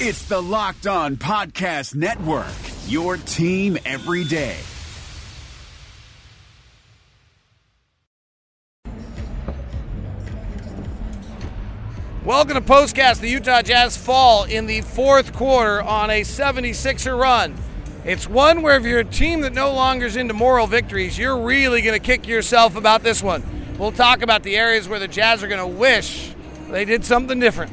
It's the Locked On Podcast Network, your team every day. Welcome to Postcast. The Utah Jazz fall in the fourth quarter on a 76er run. It's one where if you're a team that no longer is into moral victories, you're really going to kick yourself about this one. We'll talk about the areas where the Jazz are going to wish they did something different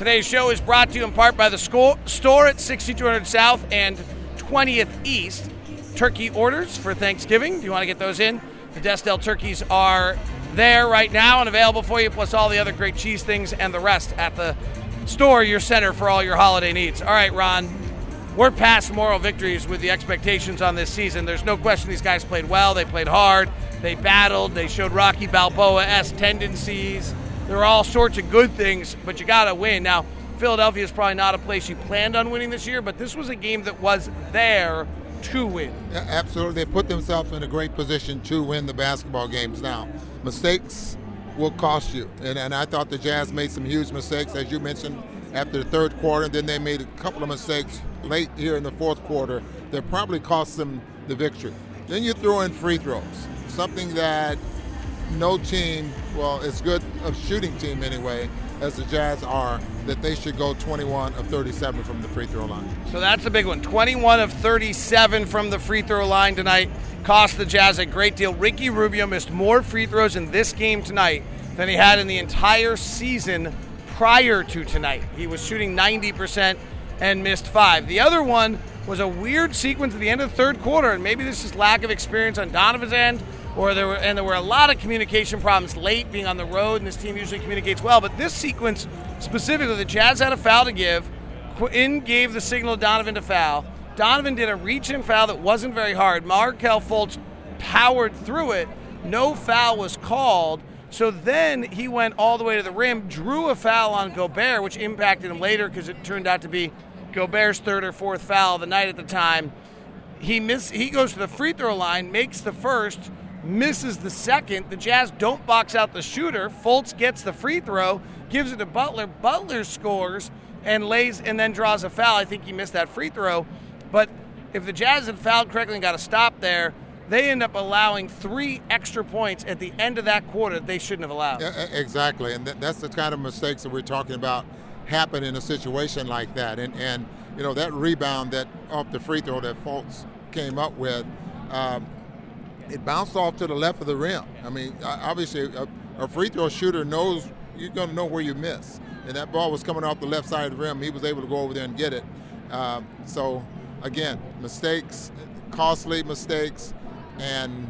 Today's show is brought to you in part by the sco- store at 6200 South and 20th East. Turkey orders for Thanksgiving. Do you want to get those in? The Diestel turkeys are there right now and available for you, plus all the other great cheese things and the rest at the store, your center for all your holiday needs. All right, Ron, we're past moral victories with the expectations on this season. There's no question these guys played well, they played hard, they battled, they showed Rocky Balboa s tendencies there are all sorts of good things, but you got to win. Now, Philadelphia is probably not a place you planned on winning this year, but this was a game that was there to win. Yeah, absolutely. They put themselves in a great position to win the basketball games now. Mistakes will cost you. And, and I thought the Jazz made some huge mistakes, as you mentioned, after the third quarter. Then they made a couple of mistakes late here in the fourth quarter that probably cost them the victory. Then you throw in free throws, something that no team, well, as good a shooting team anyway, as the Jazz are, that they should go 21 of 37 from the free throw line. So that's a big one. 21 of 37 from the free throw line tonight cost the Jazz a great deal. Ricky Rubio missed more free throws in this game tonight than he had in the entire season prior to tonight. He was shooting 90% and missed five. The other one was a weird sequence at the end of the third quarter, and maybe this is lack of experience on Donovan's end or there were and there were a lot of communication problems late being on the road and this team usually communicates well. But this sequence specifically the jazz had a foul to give. In gave the signal to donovan to foul. Donovan did a reach and foul that wasn't very hard. Markelle fultz powered through it. No foul was called. So then he went all the way to the rim drew a foul on gobert which impacted him later because it turned out to be gobert's third or fourth foul of the night at the time. He miss he goes to the free throw line makes the first misses the second. The Jazz don't box out the shooter. Fultz gets the free throw, gives it to Butler. Butler scores and lays and then draws a foul. I think he missed that free throw. But if the Jazz had fouled correctly and got a stop there, they end up allowing three extra points at the end of that quarter that they shouldn't have allowed. Exactly, and that's the kind of mistakes that we're talking about happen in a situation like that. And and you know that rebound that off the free throw that Fultz came up with. Um, it bounced off to the left of the rim. I mean, obviously, a, a free throw shooter knows you're going to know where you miss. And that ball was coming off the left side of the rim. He was able to go over there and get it. Um, so, again, mistakes, costly mistakes, and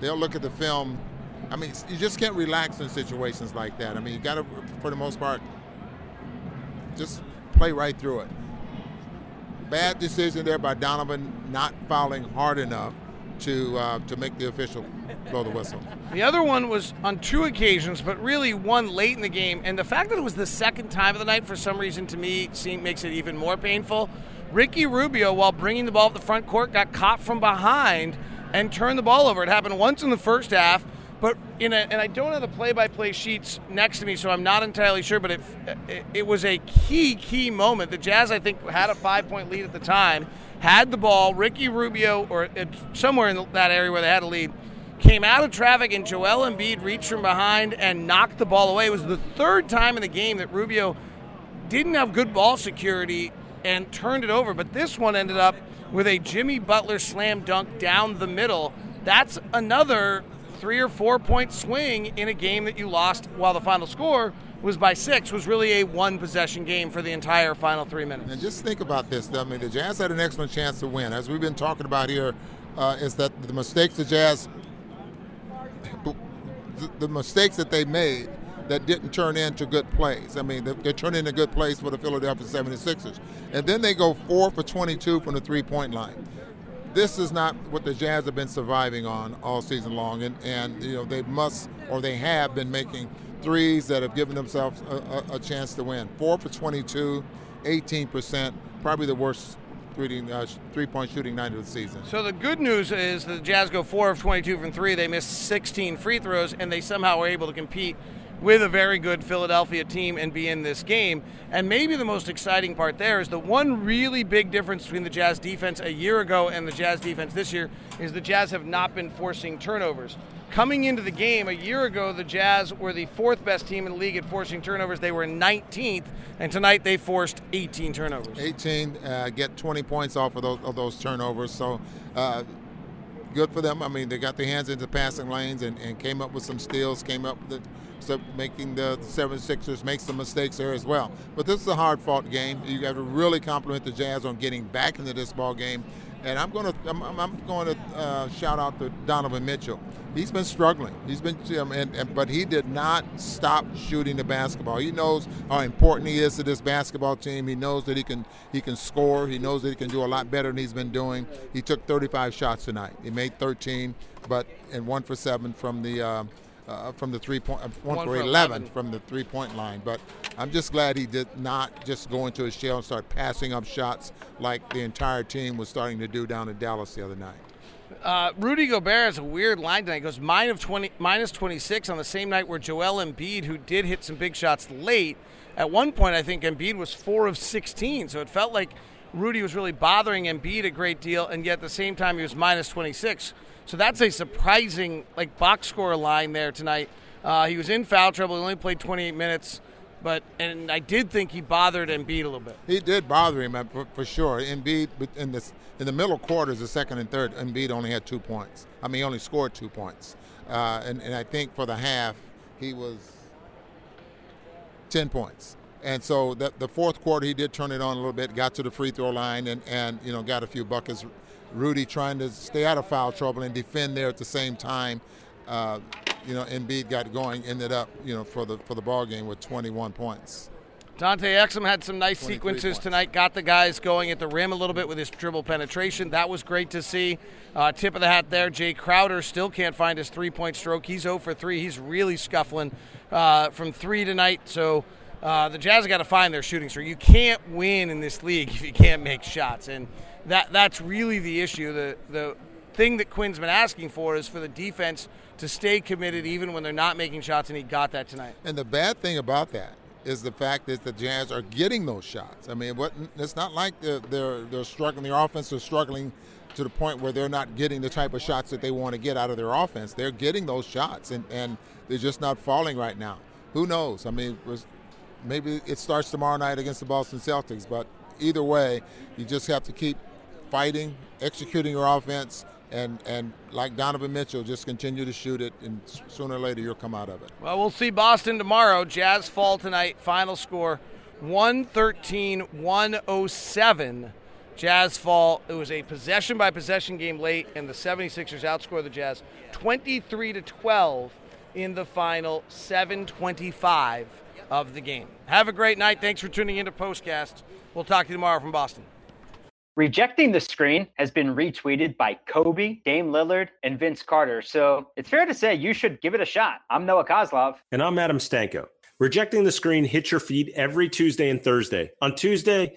they'll look at the film. I mean, you just can't relax in situations like that. I mean, you got to, for the most part, just play right through it. Bad decision there by Donovan, not fouling hard enough to uh, to make the official blow the whistle. The other one was on two occasions, but really one late in the game, and the fact that it was the second time of the night for some reason to me seems, makes it even more painful. Ricky Rubio, while bringing the ball up the front court, got caught from behind and turned the ball over. It happened once in the first half, but in a, and I don't have the play-by-play sheets next to me, so I'm not entirely sure. But it, it, it was a key, key moment. The Jazz, I think, had a five-point lead at the time, had the ball. Ricky Rubio, or uh, somewhere in that area where they had a lead, came out of traffic, and Joel Embiid reached from behind and knocked the ball away. It was the third time in the game that Rubio didn't have good ball security and turned it over. But this one ended up with a Jimmy Butler slam dunk down the middle. That's another three or four point swing in a game that you lost while the final score was by six was really a one possession game for the entire final three minutes. And just think about this. Though. I mean, the Jazz had an excellent chance to win. As we've been talking about here, uh, is that the mistakes the Jazz, the mistakes that they made that didn't turn into good plays. I mean, they, they turned into good plays for the Philadelphia 76ers. And then they go four for 22 from the three point line. This is not what the Jazz have been surviving on all season long. And, and you know, they must, or they have been making threes that have given themselves a, a, a chance to win. Four for 22, 18%, probably the worst uh, three-point shooting night of the season. So the good news is the Jazz go four of 22 from three. They missed 16 free throws, and they somehow were able to compete with a very good Philadelphia team and be in this game. And maybe the most exciting part there is the one really big difference between the Jazz defense a year ago and the Jazz defense this year is the Jazz have not been forcing turnovers. Coming into the game a year ago, the Jazz were the fourth best team in the league at forcing turnovers. They were 19th, and tonight they forced 18 turnovers. 18, uh, get 20 points off of those, of those turnovers. So uh, good for them. I mean, they got their hands into passing lanes and, and came up with some steals, came up with so making the 76ers make some mistakes there as well. But this is a hard fought game. You got to really compliment the Jazz on getting back into this ball game. And I'm going to I'm, I'm going to uh, shout out to Donovan Mitchell. He's been struggling. He's been, and, and, but he did not stop shooting the basketball. He knows how important he is to this basketball team. He knows that he can he can score. He knows that he can do a lot better than he's been doing. He took 35 shots tonight. He made 13, but and one for seven from the. Uh, uh, from the three point, uh, one, one for 11, 11 from the three point line. But I'm just glad he did not just go into his shell and start passing up shots like the entire team was starting to do down in Dallas the other night. Uh, Rudy Gobert has a weird line tonight. He goes minus 20, minus 26 on the same night where Joel Embiid, who did hit some big shots late, at one point I think Embiid was four of 16. So it felt like Rudy was really bothering Embiid a great deal, and yet at the same time he was minus 26. So that's a surprising like box score line there tonight. Uh, he was in foul trouble. He only played 28 minutes, but and I did think he bothered Embiid a little bit. He did bother him uh, for, for sure. Embiid in this in the middle quarters, the second and third, Embiid only had two points. I mean, he only scored two points, uh, and and I think for the half he was 10 points. And so the, the fourth quarter, he did turn it on a little bit, got to the free throw line, and, and you know got a few buckets Rudy trying to stay out of foul trouble and defend there at the same time. Uh, you know, Embiid got going, ended up, you know, for the for the ball game with 21 points. Dante Exum had some nice sequences points. tonight. Got the guys going at the rim a little bit with his dribble penetration. That was great to see. Uh, tip of the hat there. Jae Crowder still can't find his three-point stroke. He's 0 for 3. He's really scuffling uh, from three tonight. So uh, the Jazz got to find their shooting stroke. You can't win in this league if you can't make shots. And that that's really the issue. The the thing that Quin's been asking for is for the defense to stay committed even when they're not making shots, and he got that tonight. And the bad thing about that is the fact that the Jazz are getting those shots. I mean, what it's not like they're they're, they're struggling. Their offense is struggling to the point where they're not getting the type of shots that they want to get out of their offense. They're getting those shots, and, and they're just not falling right now. Who knows? I mean, maybe it starts tomorrow night against the Boston Celtics, but either way, you just have to keep fighting, executing your offense, and and like Donovan Mitchell, just continue to shoot it, and sooner or later you'll come out of it. Well, we'll see Boston tomorrow. Jazz fall tonight. Final score 113 107. Jazz fall. It was a possession by possession game late, and the 76ers outscore the Jazz 23 to 12 in the final 725 of the game. Have a great night. Thanks for tuning in to Postcast. We'll talk to you tomorrow from Boston. Rejecting the screen has been retweeted by Kobe, Dame Lillard, and Vince Carter. So it's fair to say you should give it a shot. I'm Noah Kozlov. And I'm Adam Stanko. Rejecting the screen hits your feed every Tuesday and Thursday. On Tuesday,